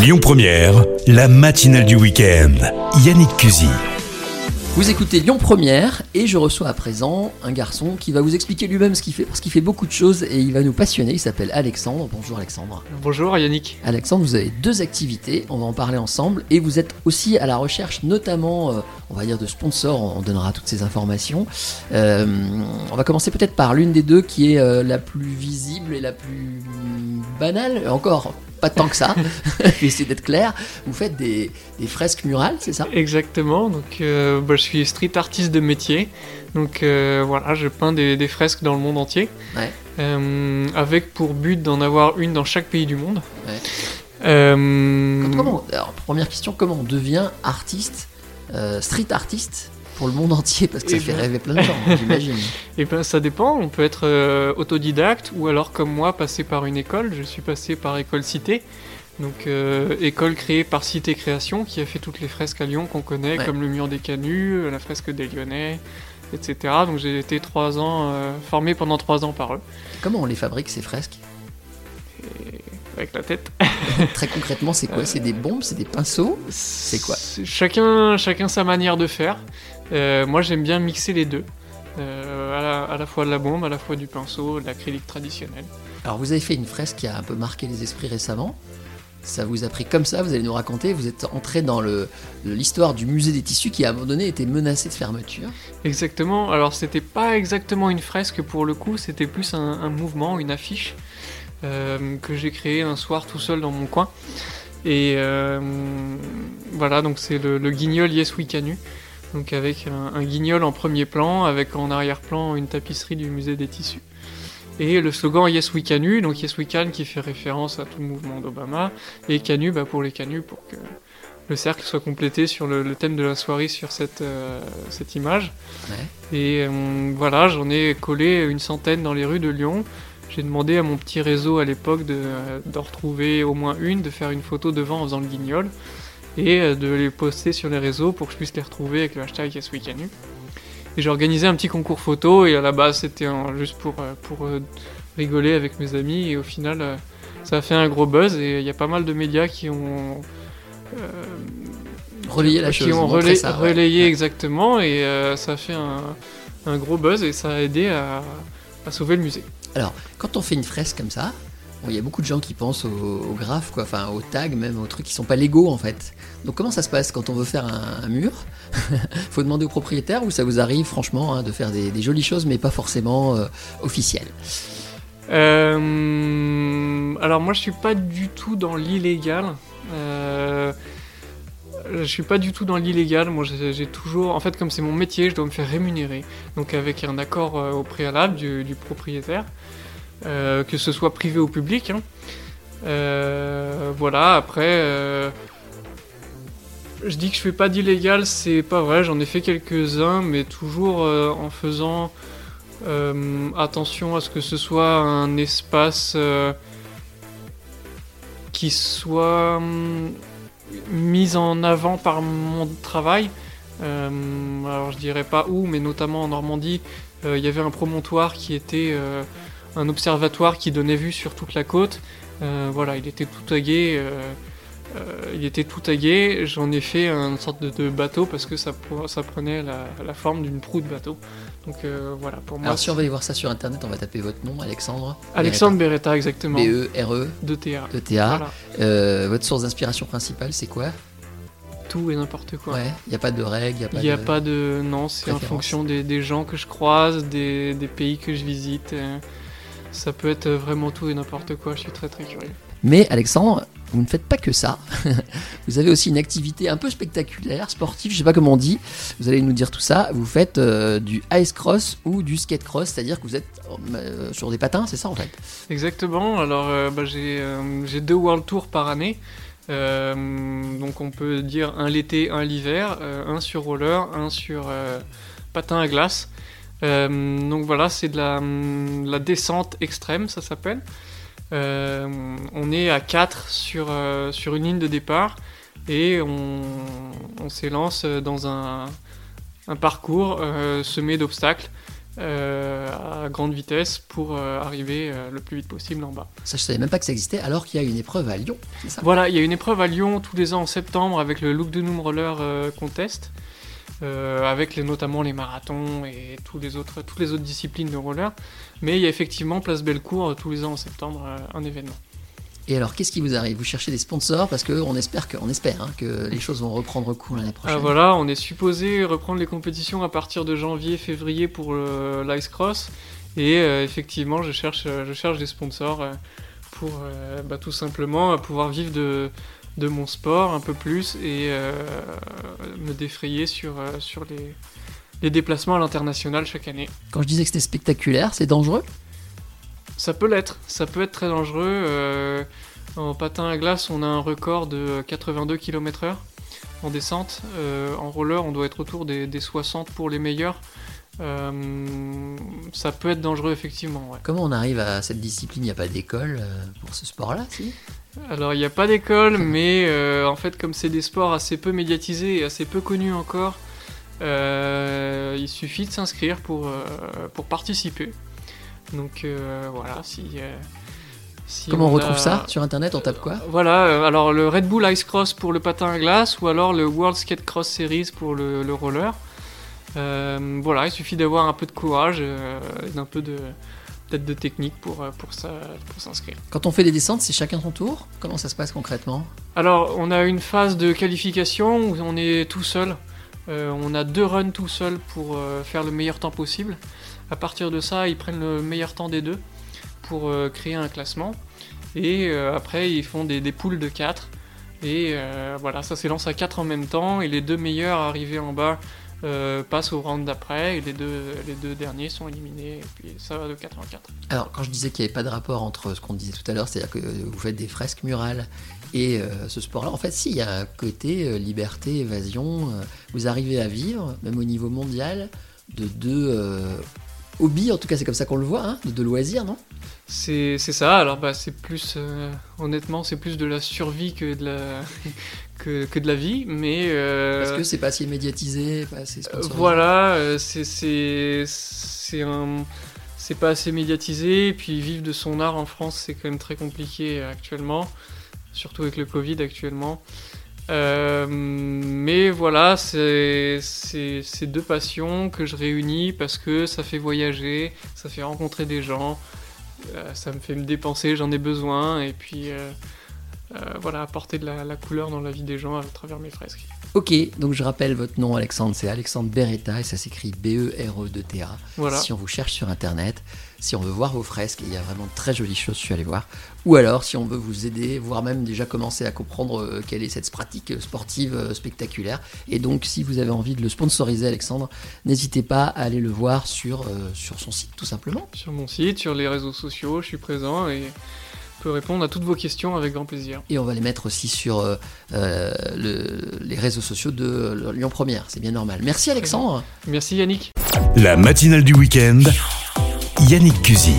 Lyon Première, la matinale du week-end. Yannick Cusy. Vous écoutez Lyon Première et je reçois à présent un garçon qui va vous expliquer lui-même ce qu'il fait parce qu'il fait beaucoup de choses et il va nous passionner. Il s'appelle Alexandre. Bonjour Alexandre. Bonjour Yannick. Alexandre, vous avez deux activités, on va en parler ensemble et vous êtes aussi à la recherche notamment, euh, on va dire, de sponsors. On donnera toutes ces informations. Euh, on va commencer peut-être par l'une des deux qui est euh, la plus visible et la plus banale. Encore, pas tant que ça. vais essayer d'être clair. Vous faites des, des fresques murales, c'est ça? Exactement. Donc, euh, bah, je suis street artiste de métier. Donc euh, voilà, je peins des, des fresques dans le monde entier. Ouais. Euh, avec pour but d'en avoir une dans chaque pays du monde. Ouais. Comment, alors, première question, comment on devient artiste, street artiste? Pour le monde entier Parce que ça Eh fait rêver plein de gens, j'imagine. Et ben ça dépend, on peut être euh, autodidacte ou alors comme moi passer par une école. Je suis passé par École Cité. Donc euh, école créée par Cité Création qui a fait toutes les fresques à Lyon qu'on connaît Ouais. comme le mur des canuts, la fresque des Lyonnais, etc. Donc j'ai été trois ans euh, formé pendant trois ans par eux. Comment on les fabrique ces fresques? Et avec la tête. Très concrètement, c'est quoi? C'est des bombes, c'est des pinceaux? C'est quoi? Chacun, chacun sa manière de faire. Euh, moi j'aime bien mixer les deux. Euh, à, la, à la fois de la bombe, à la fois du pinceau, de l'acrylique traditionnel. Alors vous avez fait une fresque qui a un peu marqué les esprits récemment. Ça vous a pris comme ça, vous allez nous raconter. Vous êtes entré dans l'histoire du musée des tissus qui à un moment donné était menacé de fermeture. Exactement. Alors c'était pas exactement une fresque pour le coup, c'était plus un, un mouvement, une affiche euh, que j'ai créé un soir tout seul dans mon coin. Et euh, voilà, donc c'est le, le guignol Yes We Canu. Donc avec un, un guignol en premier plan, avec en arrière-plan une tapisserie du musée des tissus. Et le slogan Yes We Canu, donc Yes We Can qui fait référence à tout le mouvement d'Obama, et Canu bah, pour les canus, pour que le cercle soit complété sur le, le thème de la soirée sur cette, euh, cette image. Ouais. Et euh, voilà, j'en ai collé une centaine dans les rues de Lyon. J'ai demandé à mon petit réseau à l'époque de, euh, d'en retrouver au moins une, de faire une photo devant en faisant le guignol et euh, de les poster sur les réseaux pour que je puisse les retrouver avec le hashtag YesWeekanu. Et j'ai organisé un petit concours photo et à la base c'était juste pour, euh, pour euh, rigoler avec mes amis et au final ça a fait un gros buzz et il y a pas mal de médias qui ont euh, Relayer la qui chose. ont montrer relay- ça, ouais. relayé exactement et euh, ça a fait un, un gros buzz et ça a aidé à, à sauver le musée. Alors, quand on fait une fresque comme ça, il y a beaucoup de gens qui pensent au, au graphe, quoi, enfin au tag, même aux trucs qui sont pas légaux en fait. Donc comment ça se passe quand on veut faire un, un mur? Faut demander au propriétaire ou ça vous arrive franchement hein, de faire des, jolies choses mais pas forcément euh, officielles? Euh, alors moi je suis pas du tout dans l'illégal. Euh, je suis pas du tout dans l'illégal. Moi j'ai toujours, en fait comme c'est mon métier, je dois me faire rémunérer. Donc avec un accord euh, au préalable du propriétaire, euh, que ce soit privé ou public. hein. Euh, voilà. Après. euh, je dis que je fais pas d'illégal, c'est pas vrai, j'en ai fait quelques-uns, mais toujours en faisant attention à ce que ce soit un espace qui soit hum, mis en avant par mon travail. Alors je dirais pas où, mais notamment en Normandie, il y avait un promontoire qui était un observatoire qui donnait vue sur toute la côte. Euh, voilà, il était tout tagué. euh, euh, il était tout tagué, j'en ai fait une sorte de, de bateau parce que ça, pre- ça prenait la, la forme d'une proue de bateau. Donc voilà, pour moi. Alors si on va aller voir ça sur internet, on va taper votre nom, Alexandre. Alexandre Beretta, exactement. B-E-R-E, De TA. Voilà, Euh, votre source d'inspiration principale, c'est quoi? Tout et n'importe quoi. Ouais, il n'y a pas de règles, il n'y a pas Il n'y a de... pas de. Non, c'est en fonction des, des gens que je croise, des, des pays que je visite. Ça peut être vraiment tout et n'importe quoi, je suis très très curieux. Mais Alexandre, vous ne faites pas que ça. vous avez aussi une activité un peu spectaculaire, sportive, je sais pas comment on dit. Vous allez nous dire tout ça. Vous faites euh, du ice cross ou du skate cross, c'est-à-dire que vous êtes euh, sur des patins, c'est ça en fait? Exactement, alors euh, bah, j'ai deux World Tours par année. Donc on peut dire un l'été, un l'hiver, un sur roller, un sur patin à glace. Euh, donc voilà, c'est de la, la descente extrême, ça s'appelle. Euh, on est à 4 sur, euh, sur une ligne de départ et on, on s'élance dans un, un parcours semé d'obstacles. à grande vitesse pour arriver le plus vite possible en bas. Ça, je savais même pas que ça existait, alors qu'il y a une épreuve à Lyon, ça? Voilà, il y a une épreuve à Lyon tous les ans en septembre avec le Look de Noom Roller Contest. Avec les, notamment les marathons et tous les autres, toutes les autres disciplines de roller. Mais il y a effectivement Place Bellecour tous les ans en septembre un événement. Et alors, qu'est-ce qui vous arrive? Vous cherchez des sponsors parce qu'on espère, que, espère hein, que les choses vont reprendre cours l'année prochaine. Ah, voilà, on est supposé reprendre les compétitions à partir de janvier, février pour l'Ice Cross. Et euh, effectivement, je cherche, je cherche des sponsors euh, pour euh, bah, tout simplement pouvoir vivre de, de mon sport un peu plus et me défrayer sur, sur les, les déplacements à l'international chaque année. Quand je disais que c'était spectaculaire, c'est dangereux? Ça peut l'être, ça peut être très dangereux. Euh, en patin à glace, on a un record de 82 km/h en descente. Euh, en roller, on doit être autour des, 60 pour les meilleurs. Euh, ça peut être dangereux effectivement. Comment on arrive à cette discipline? Il n'y a pas d'école pour ce sport-là, si? Alors il n'y a pas d'école, mais en fait comme c'est des sports assez peu médiatisés et assez peu connus encore, il suffit de s'inscrire pour, pour participer. Donc euh, voilà, si. Euh, Comment on, retrouve ça? Sur internet On tape quoi? Voilà, euh, alors le Red Bull Ice Cross pour le patin à glace ou alors le World Skate Cross Series pour le, roller. Voilà, il suffit d'avoir un peu de courage et d'un peu de peut-être de technique pour, pour, pour s'inscrire. Quand on fait les descentes, c'est chacun son tour? Comment ça se passe concrètement? Alors, on a une phase de qualification où on est tout seul. on a deux runs tout seul pour faire le meilleur temps possible. À partir de ça, ils prennent le meilleur temps des deux pour euh, créer un classement. Et euh, après, ils font des, poules de 4. Et euh, voilà, ça s'élance à 4 en même temps. Et les deux meilleurs arrivés en bas passent au round d'après. Et les deux, les deux derniers sont éliminés. Et puis ça va de 4 en 4. Alors, quand je disais qu'il n'y avait pas de rapport entre ce qu'on disait tout à l'heure, c'est-à-dire que vous faites des fresques murales et ce sport-là, en fait, si, il y a un côté liberté, évasion. vous arrivez à vivre, même au niveau mondial, de deux hobby, en tout cas c'est comme ça qu'on le voit, hein, de, loisirs, non? C'est, ça, alors bah, c'est plus, euh, honnêtement, c'est plus de la survie que de la, que, que de la vie, mais... Euh, Parce que c'est pas assez médiatisé, pas assez sponsorisé. Voilà, euh, c'est, c'est, c'est, un, c'est pas assez médiatisé, et puis vivre de son art en France c'est quand même très compliqué actuellement, surtout avec le Covid actuellement. Euh, mais voilà, c'est deux passions que je réunis parce que ça fait voyager, ça fait rencontrer des gens, euh, ça me fait me dépenser, j'en ai besoin, et puis euh, voilà, apporter de la, couleur dans la vie des gens à travers mes fresques. Ok, donc je rappelle votre nom Alexandre, c'est Alexandre Beretta et ça s'écrit B-E-R-E-D-T-A. Voilà. Si on vous cherche sur internet, si on veut voir vos fresques, il y a vraiment de très jolies choses, je suis allé voir. Ou alors, si on veut vous aider, voire même déjà commencer à comprendre euh, quelle est cette pratique sportive euh, spectaculaire. Et donc, si vous avez envie de le sponsoriser, Alexandre, n'hésitez pas à aller le voir sur, euh, sur son site, tout simplement. Sur mon site, sur les réseaux sociaux, je suis présent et peux répondre à toutes vos questions avec grand plaisir. Et on va les mettre aussi sur les réseaux sociaux de Lyon Première, c'est bien normal. Merci Alexandre. Merci Yannick. La matinale du week-end Yannick Cusy.